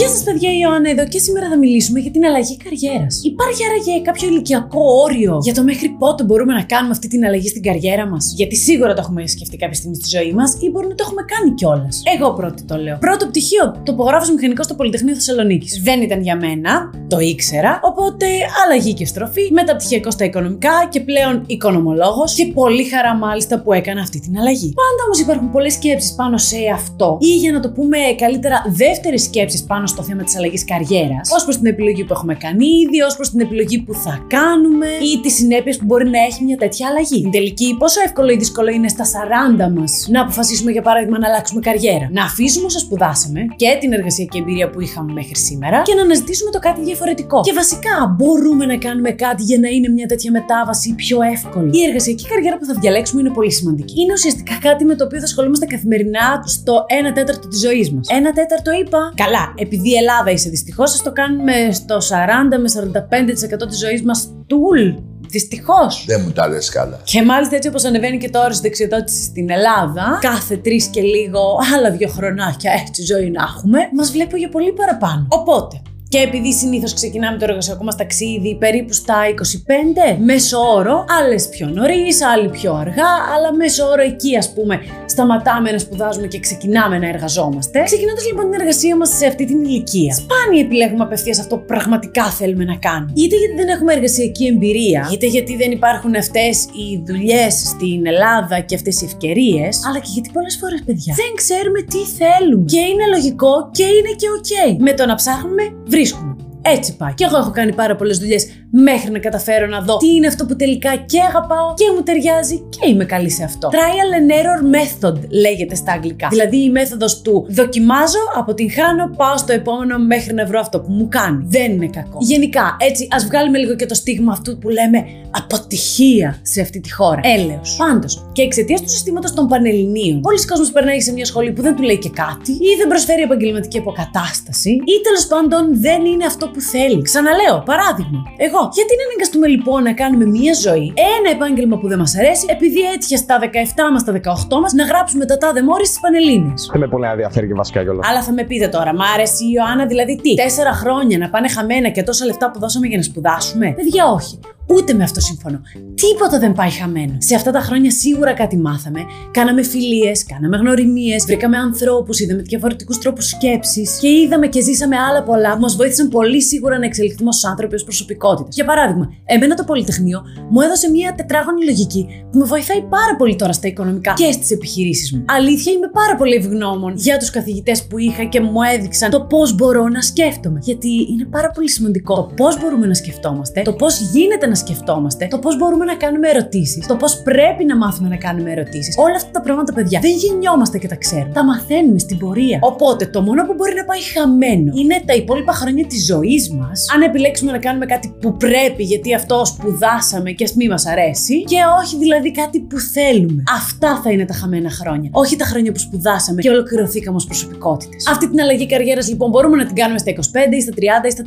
Γεια σας, παιδιά, η Ιωάννα εδώ και σήμερα θα μιλήσουμε για την αλλαγή καριέρας. Υπάρχει άραγε κάποιο ηλικιακό όριο για το μέχρι πότε μπορούμε να κάνουμε αυτή την αλλαγή στην καριέρα μας; Γιατί σίγουρα το έχουμε σκεφτεί κάποια στιγμή στη ζωή μας ή μπορεί να το έχουμε κάνει κιόλας. Εγώ πρώτη το λέω. Πρώτο πτυχίο, τοπογράφος μηχανικός στο Πολυτεχνείο Θεσσαλονίκης. Δεν ήταν για μένα, το ήξερα. Οπότε αλλαγή και στροφή, μεταπτυχιακό στα οικονομικά και πλέον οικονομολόγος και πολύ χαρά μάλιστα που έκανα αυτή την αλλαγή. Πάντα όμως υπάρχουν πολλές σκέψεις πάνω σε αυτό ή για να το πούμε καλύτερα δεύτερες σκέψεις πάνω στο θέμα της αλλαγής καριέρας, ως προς την επιλογή που έχουμε κάνει ήδη, ως προς την επιλογή που θα κάνουμε ή τις συνέπειες που μπορεί να έχει μια τέτοια αλλαγή. Την τελική, πόσο εύκολο ή δύσκολο είναι στα 40 μας να αποφασίσουμε για παράδειγμα να αλλάξουμε καριέρα. Να αφήσουμε όσα σπουδάσαμε και την εργασιακή εμπειρία που είχαμε μέχρι σήμερα και να αναζητήσουμε το κάτι διαφορετικό. Και βασικά, μπορούμε να κάνουμε κάτι για να είναι μια τέτοια μετάβαση πιο εύκολη. Η εργασιακή καριέρα που θα διαλέξουμε είναι πολύ σημαντική. Είναι ουσιαστικά κάτι με το οποίο θα ασχολούμαστε καθημερινά στο 1 τέταρτο της ζωής μας. Ένα τέταρτο είπα. Καλά, επειδή η Ελλάδα είσαι δυστυχώς, σα το κάνουμε στο 40 με 45% της ζωής μας τουλ. Δυστυχώς. Δεν μου τα λες καλά. Και μάλιστα έτσι όπως ανεβαίνει και το όριο συνταξιοδότησης στην Ελλάδα, κάθε τρεις και λίγο, άλλα δύο χρονάκια έτσι ζωή να έχουμε, μας βλέπω για πολύ παραπάνω. Οπότε, και επειδή συνήθως ξεκινάμε το εργασιακό μας ταξίδι περίπου στα 25, μέσο όρο, άλλοι πιο νωρίς, άλλοι πιο αργά, αλλά μέσο όρο εκεί ας πούμε σταματάμε να σπουδάζουμε και ξεκινάμε να εργαζόμαστε. Ξεκινώντας λοιπόν την εργασία μας σε αυτή την ηλικία, σπάνια επιλέγουμε απευθείας αυτό που πραγματικά θέλουμε να κάνουμε. Είτε γιατί δεν έχουμε εργασιακή εμπειρία, είτε γιατί δεν υπάρχουν αυτές οι δουλειές στην Ελλάδα και αυτές οι ευκαιρίες, αλλά και γιατί πολλές φορές, παιδιά, δεν ξέρουμε τι θέλουμε. Και είναι λογικό και είναι και οκ. Με το να ψάχνουμε, βρίσκουμε. Chris Έτσι πάει. Και εγώ έχω κάνει πάρα πολλές δουλειές μέχρι να καταφέρω να δω τι είναι αυτό που τελικά και αγαπάω και μου ταιριάζει και είμαι καλή σε αυτό. Trial and error method λέγεται στα αγγλικά. Δηλαδή η μέθοδος του δοκιμάζω, αποτυγχάνω, πάω στο επόμενο μέχρι να βρω αυτό που μου κάνει. Δεν είναι κακό. Γενικά, έτσι, ας βγάλουμε λίγο και το στίγμα αυτού που λέμε αποτυχία σε αυτή τη χώρα. Έλεος. Πάντως, και εξαιτίας του συστήματος των Πανελληνίων, πολλοί κόσμοι περνάει σε μια σχολή που δεν του λέει και κάτι, ή δεν προσφέρει επαγγελματική αποκατάσταση, ή τέλος πάντων δεν είναι αυτό που θέλει. Ξαναλέω, παράδειγμα, εγώ γιατί να αναγκαστούμε λοιπόν να κάνουμε μία ζωή, ένα επάγγελμα που δεν μας αρέσει, επειδή έτυχε στα 17 μας, στα 18 μας, να γράψουμε τα τάδε μόρις στις Πανελίνε. Δεν με πολύ ενδιαφέρει και βασικά κιόλας. Αλλά θα με πείτε τώρα, μ' άρεσε η Ιωάννα δηλαδή τι, τέσσερα χρόνια να πάνε χαμένα και τόσα λεφτά που δώσαμε για να σπουδάσουμε; Παιδιά, όχι. Ούτε με αυτό συμφωνώ. Τίποτα δεν πάει χαμένο. Σε αυτά τα χρόνια σίγουρα κάτι μάθαμε. Κάναμε φιλίες, κάναμε γνωριμίες, βρήκαμε ανθρώπους, είδαμε διαφορετικούς τρόπους σκέψης και είδαμε και ζήσαμε άλλα πολλά που μας βοήθησαν πολύ σίγουρα να εξελιχθούμε ως άνθρωποι, ως προσωπικότητες. Για παράδειγμα, εμένα το Πολυτεχνείο μου έδωσε μια τετράγωνη λογική που με βοηθάει πάρα πολύ τώρα στα οικονομικά και στις επιχειρήσεις μου. Αλήθεια, είμαι πάρα πολύ ευγνώμων για τους καθηγητές που είχα και μου έδειξαν το πώς μπορώ να σκέφτομαι. Γιατί είναι πάρα πολύ σημαντικό το πώς μπορούμε να σκεφτόμαστε, το πώς γίνεται να σκεφτόμαστε, το πώς μπορούμε να κάνουμε ερωτήσεις, το πώς πρέπει να μάθουμε να κάνουμε ερωτήσεις. Όλα αυτά τα πράγματα, παιδιά, δεν γεννιόμαστε και τα ξέρουμε. Τα μαθαίνουμε στην πορεία. Οπότε το μόνο που μπορεί να πάει χαμένο είναι τα υπόλοιπα χρόνια της ζωής μας, αν επιλέξουμε να κάνουμε κάτι που πρέπει γιατί αυτό σπουδάσαμε και ας μη μας αρέσει, και όχι δηλαδή κάτι που θέλουμε. Αυτά θα είναι τα χαμένα χρόνια. Όχι τα χρόνια που σπουδάσαμε και ολοκληρωθήκαμε ως προσωπικότητες. Αυτή την αλλαγή καριέρας λοιπόν μπορούμε να την κάνουμε στα 25 ή στα 30 ή στα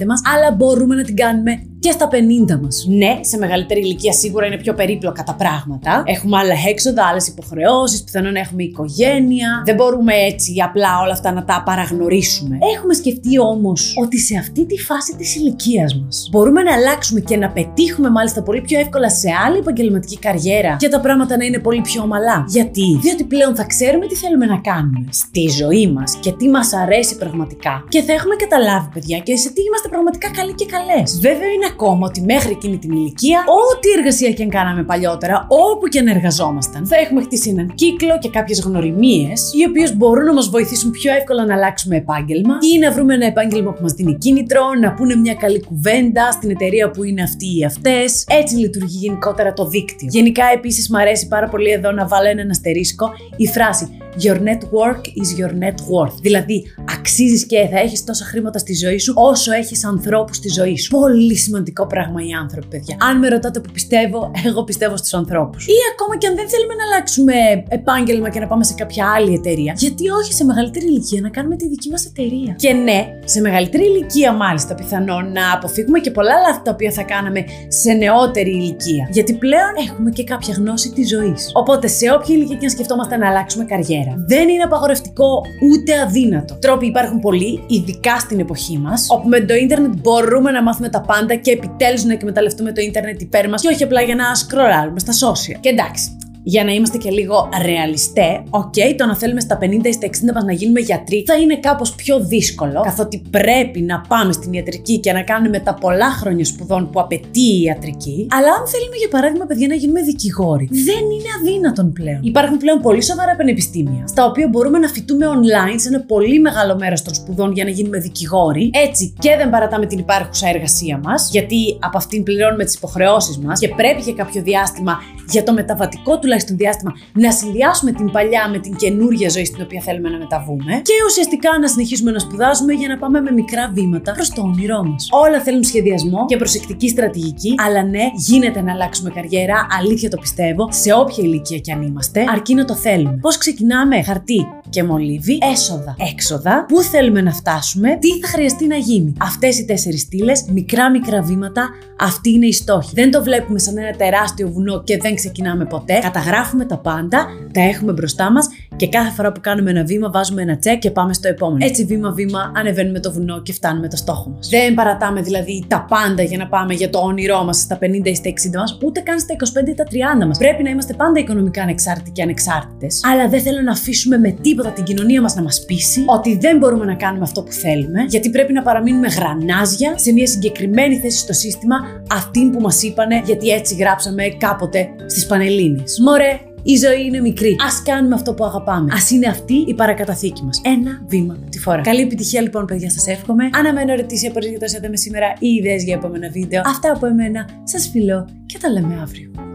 35 μας, αλλά μπορούμε να την κάνουμε και στα 50 μας. Ναι, σε μεγαλύτερη ηλικία σίγουρα είναι πιο περίπλοκα τα πράγματα. Έχουμε άλλα έξοδα, άλλες υποχρεώσεις, πιθανόν να έχουμε οικογένεια. Δεν μπορούμε έτσι απλά όλα αυτά να τα παραγνωρίσουμε. Έχουμε σκεφτεί όμως ότι σε αυτή τη φάση της ηλικίας μας μπορούμε να αλλάξουμε και να πετύχουμε μάλιστα πολύ πιο εύκολα σε άλλη επαγγελματική καριέρα και τα πράγματα να είναι πολύ πιο ομαλά. Γιατί; Διότι πλέον θα ξέρουμε τι θέλουμε να κάνουμε στη ζωή μας και τι μας αρέσει πραγματικά. Και θα έχουμε καταλάβει, παιδιά, και σε τι είμαστε πραγματικά καλοί και καλές. Βέβαια είναι ακόμα ότι μέχρι εκείνη την ηλικία, ό,τι εργασία και αν κάναμε παλιότερα, όπου και αν εργαζόμασταν, θα έχουμε χτίσει έναν κύκλο και κάποιες γνωριμίες, οι οποίες μπορούν να μας βοηθήσουν πιο εύκολα να αλλάξουμε επάγγελμα ή να βρούμε ένα επάγγελμα που μας δίνει κίνητρο, να πούνε μια καλή κουβέντα στην εταιρεία που είναι αυτοί ή αυτές. Έτσι λειτουργεί γενικότερα το δίκτυο. Γενικά, επίσης, μου αρέσει πάρα πολύ εδώ να βάλω έναν αστερίσκο η φράση Your net work is your net worth. Δηλαδή, αξίζεις και θα έχεις τόσα χρήματα στη ζωή σου όσο έχεις ανθρώπους στη ζωή σου. Πολύ σημαντικό πράγμα οι άνθρωποι, παιδιά. Αν με ρωτάτε που πιστεύω, εγώ πιστεύω στους ανθρώπους. Ή ακόμα και αν δεν θέλουμε να αλλάξουμε επάγγελμα και να πάμε σε κάποια άλλη εταιρεία. Γιατί όχι σε μεγαλύτερη ηλικία να κάνουμε τη δική μας εταιρεία. Και ναι, σε μεγαλύτερη ηλικία μάλιστα πιθανόν να αποφύγουμε και πολλά λάθη τα οποία θα κάναμε σε νεότερη ηλικία. Γιατί πλέον έχουμε και κάποια γνώση της ζωής. Οπότε σε όποια ηλικία και αν σκεφτόμαστε να αλλάξουμε καριέρα, καριέρα. Δεν είναι απαγορευτικό ούτε αδύνατο. Τρόποι υπάρχουν πολλοί, ειδικά στην εποχή μας, όπου με το ίντερνετ μπορούμε να μάθουμε τα πάντα και επιτέλους να εκμεταλλευτούμε το ίντερνετ υπέρ μας και όχι απλά για να σκρολάρουμε στα social. Και εντάξει, για να είμαστε και λίγο ρεαλιστές, οκ, okay, το να θέλουμε στα 50 ή στα 60 μας να γίνουμε γιατροί θα είναι κάπως πιο δύσκολο, καθότι πρέπει να πάμε στην ιατρική και να κάνουμε τα πολλά χρόνια σπουδών που απαιτεί η ιατρική. Αλλά αν θέλουμε, για παράδειγμα, παιδιά, να γίνουμε δικηγόροι, δεν είναι αδύνατον πλέον. Υπάρχουν πλέον πολύ σοβαρά πανεπιστήμια, στα οποία μπορούμε να φοιτούμε online σε ένα πολύ μεγάλο μέρος των σπουδών για να γίνουμε δικηγόροι. Έτσι και δεν παρατάμε την υπάρχουσα εργασία μας, γιατί από αυτήν πληρώνουμε τις υποχρεώσεις μας και πρέπει για κάποιο διάστημα για το μεταβατικό τουλάχιστον διάστημα να συνδυάσουμε την παλιά με την καινούργια ζωή στην οποία θέλουμε να μεταβούμε και ουσιαστικά να συνεχίσουμε να σπουδάζουμε για να πάμε με μικρά βήματα προς το όνειρό μας. Όλα θέλουν σχεδιασμό και προσεκτική στρατηγική, αλλά ναι, γίνεται να αλλάξουμε καριέρα, αλήθεια το πιστεύω, σε όποια ηλικία κι αν είμαστε, αρκεί να το θέλουμε. Πώς ξεκινάμε, χαρτί και μολύβι, έσοδα, έξοδα, πού θέλουμε να φτάσουμε, τι θα χρειαστεί να γίνει. Αυτές οι τέσσερις στήλες, μικρά μικρά βήματα, αυτή είναι η στόχη. Δεν το βλέπουμε σαν ένα τεράστιο βουνό και δεν ξεκινάμε ποτέ. Καταγράφουμε τα πάντα, τα έχουμε μπροστά μας και κάθε φορά που κάνουμε ένα βήμα βάζουμε ένα τσεκ και πάμε στο επόμενο. Έτσι βήμα-βήμα ανεβαίνουμε το βουνό και φτάνουμε το στόχο μας. Δεν παρατάμε δηλαδή τα πάντα για να πάμε για το όνειρό μας στα 50 ή στα 60 μας, ούτε καν στα 25 ή τα 30 μας. Πρέπει να είμαστε πάντα οικονομικά ανεξάρτητοι και ανεξάρτητες. Αλλά δεν θέλω να αφήσουμε με τίποτα την κοινωνία μας να μας πείσει ότι δεν μπορούμε να κάνουμε αυτό που θέλουμε, γιατί πρέπει να παραμείνουμε γρανάζια σε μια συγκεκριμένη θέση στο σύστημα, αυτή που μας είπανε, γιατί έτσι γράψαμε κάποτε στις Πανελίνε. Μωρέ, η ζωή είναι μικρή. Α κάνουμε αυτό που αγαπάμε. Α είναι αυτή η παρακαταθήκη μας. Ένα βήμα τη φορά. Καλή επιτυχία λοιπόν, παιδιά, σας εύχομαι. Αναμένω ερωτήσεις απορίες για το με σήμερα ή ιδέες για επόμενα βίντεο. Αυτά από εμένα. Σας φιλώ και τα λέμε αύριο.